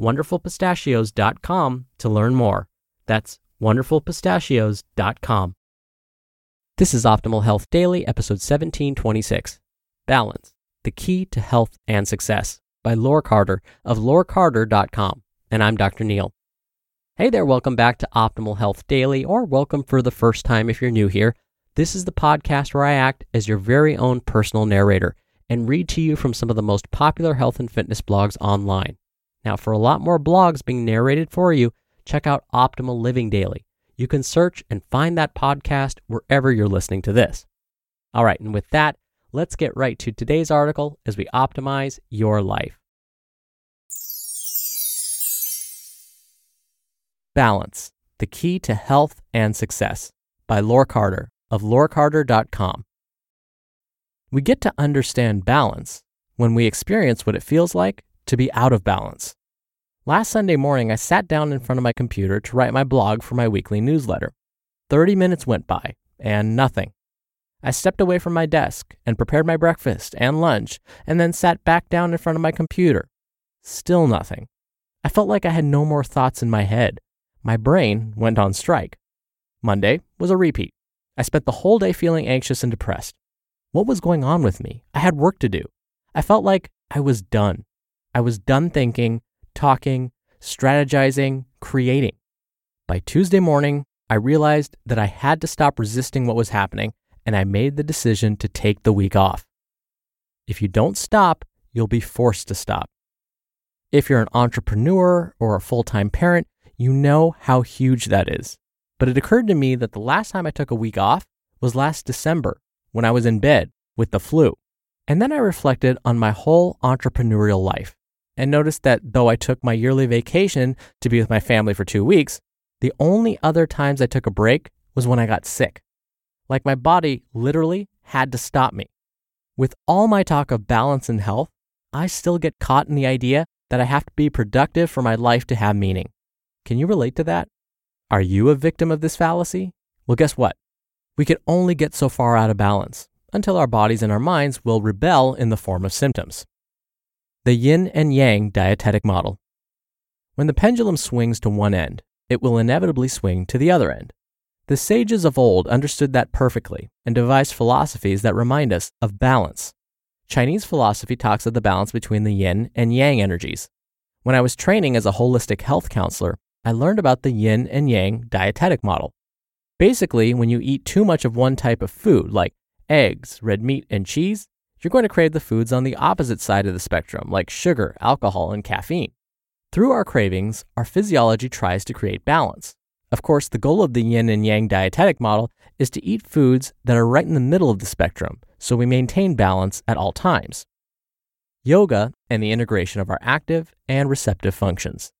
wonderfulpistachios.com to learn more. That's wonderfulpistachios.com. This is Optimal Health Daily, episode 1726 Balance, the Key to Health and Success by Laure Carter of laurecarter.com. And I'm Dr. Neal. Hey there, welcome back to Optimal Health Daily, or welcome for the first time if you're new here. This is the podcast where I act as your very own personal narrator and read to you from some of the most popular health and fitness blogs online. Now, for a lot more blogs being narrated for you, check out Optimal Living Daily. You can search and find that podcast wherever you're listening to this. All right, and with that, let's get right to today's article as we optimize your life. Balance, the Key to Health and Success by Laure Carter of laurecarter.com. We get to understand balance when we experience what it feels like to be out of balance. Last Sunday morning, I sat down in front of my computer to write my blog for my weekly newsletter. 30 minutes went by, and nothing. I stepped away from my desk and prepared my breakfast and lunch, and then sat back down in front of my computer. Still nothing. I felt like I had no more thoughts in my head. My brain went on strike. Monday was a repeat. I spent the whole day feeling anxious and depressed. What was going on with me? I had work to do. I felt like I was done. I was done thinking, talking, strategizing, creating. By Tuesday morning, I realized that I had to stop resisting what was happening, and I made the decision to take the week off. If you don't stop, you'll be forced to stop. If you're an entrepreneur or a full time parent, you know how huge that is. But it occurred to me that the last time I took a week off was last December when I was in bed with the flu. And then I reflected on my whole entrepreneurial life and noticed that though I took my yearly vacation to be with my family for two weeks, the only other times I took a break was when I got sick. Like my body literally had to stop me. With all my talk of balance and health, I still get caught in the idea that I have to be productive for my life to have meaning. Can you relate to that? Are you a victim of this fallacy? Well, guess what? We can only get so far out of balance until our bodies and our minds will rebel in the form of symptoms. The yin and yang dietetic model. When the pendulum swings to one end, it will inevitably swing to the other end. The sages of old understood that perfectly and devised philosophies that remind us of balance. Chinese philosophy talks of the balance between the yin and yang energies. When I was training as a holistic health counselor, I learned about the yin and yang dietetic model. Basically, when you eat too much of one type of food, like eggs, red meat, and cheese, you're going to crave the foods on the opposite side of the spectrum, like sugar, alcohol, and caffeine. Through our cravings, our physiology tries to create balance. Of course, the goal of the yin and yang dietetic model is to eat foods that are right in the middle of the spectrum, so we maintain balance at all times. Yoga and the integration of our active and receptive functions.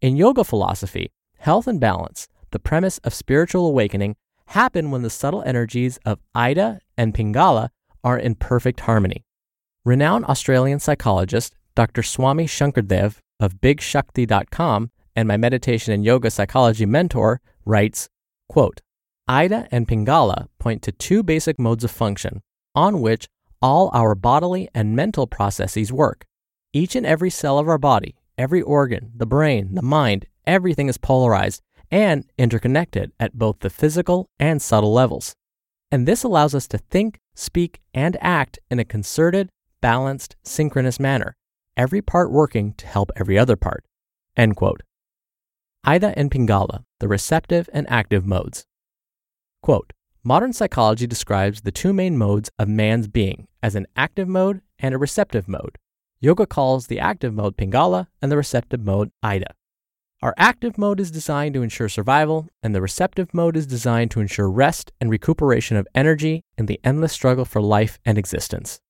In yoga philosophy, health and balance, the premise of spiritual awakening, happen when the subtle energies of Ida and Pingala are in perfect harmony. Renowned Australian psychologist Dr. Swami Shankardev of BigShakti.com and my meditation and yoga psychology mentor writes, quote, Ida and Pingala point to two basic modes of function on which all our bodily and mental processes work. Each and every cell of our body Every organ, the brain, the mind, everything is polarized and interconnected at both the physical and subtle levels. And this allows us to think, speak, and act in a concerted, balanced, synchronous manner, every part working to help every other part. End quote. Ida and Pingala, the receptive and active modes. Quote, Modern psychology describes the two main modes of man's being as an active mode and a receptive mode. Yoga calls the active mode Pingala and the receptive mode Ida. Our active mode is designed to ensure survival, and the receptive mode is designed to ensure rest and recuperation of energy in the endless struggle for life and existence.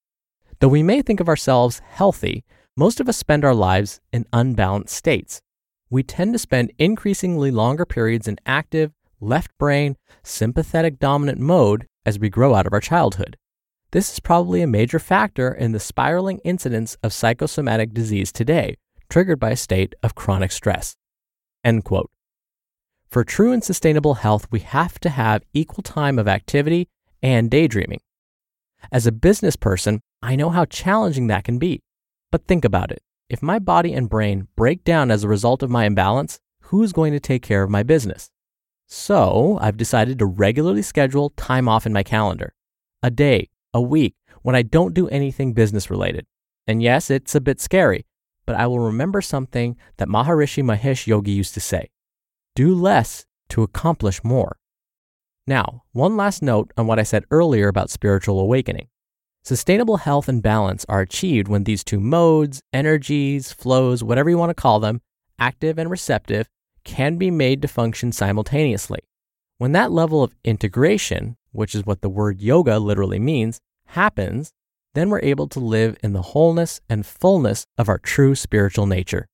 Though we may think of ourselves healthy, most of us spend our lives in unbalanced states. We tend to spend increasingly longer periods in active, left brain, sympathetic dominant mode as we grow out of our childhood. This is probably a major factor in the spiraling incidence of psychosomatic disease today, triggered by a state of chronic stress. End quote. For true and sustainable health, we have to have equal time of activity and daydreaming. As a business person, I know how challenging that can be. But think about it. If my body and brain break down as a result of my imbalance, who's going to take care of my business? So I've decided to regularly schedule time off in my calendar a day, a week, when I don't do anything business related. And yes, it's a bit scary, but I will remember something that Maharishi Mahesh Yogi used to say do less to accomplish more. Now, one last note on what I said earlier about spiritual awakening. Sustainable health and balance are achieved when these two modes, energies, flows, whatever you want to call them, active and receptive, can be made to function simultaneously. When that level of integration, which is what the word yoga literally means, happens, then we're able to live in the wholeness and fullness of our true spiritual nature.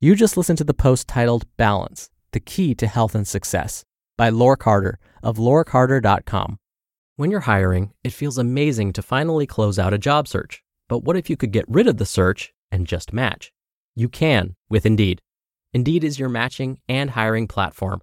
You just listened to the post titled Balance The Key to Health and Success by Laure Carter of laurecarter.com. When you're hiring, it feels amazing to finally close out a job search. But what if you could get rid of the search and just match? You can with Indeed. Indeed is your matching and hiring platform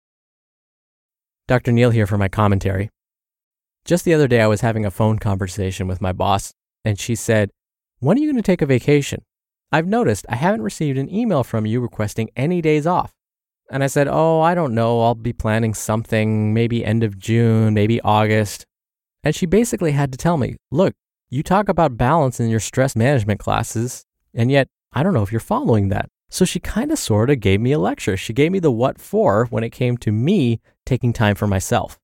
Dr. Neal here for my commentary. Just the other day, I was having a phone conversation with my boss, and she said, When are you going to take a vacation? I've noticed I haven't received an email from you requesting any days off. And I said, Oh, I don't know. I'll be planning something maybe end of June, maybe August. And she basically had to tell me, Look, you talk about balance in your stress management classes, and yet I don't know if you're following that. So she kind of sort of gave me a lecture. She gave me the what for when it came to me taking time for myself.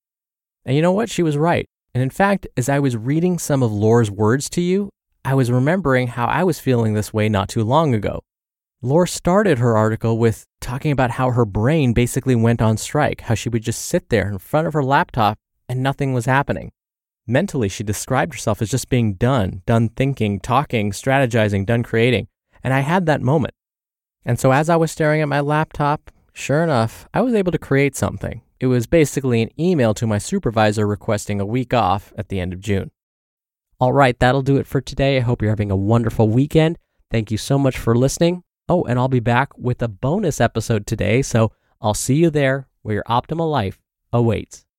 And you know what? She was right. And in fact, as I was reading some of Laure's words to you, I was remembering how I was feeling this way not too long ago. Laura started her article with talking about how her brain basically went on strike, how she would just sit there in front of her laptop and nothing was happening. Mentally, she described herself as just being done, done thinking, talking, strategizing, done creating. And I had that moment. And so as I was staring at my laptop, sure enough, I was able to create something. It was basically an email to my supervisor requesting a week off at the end of June. All right, that'll do it for today. I hope you're having a wonderful weekend. Thank you so much for listening. Oh, and I'll be back with a bonus episode today, so I'll see you there where your optimal life awaits.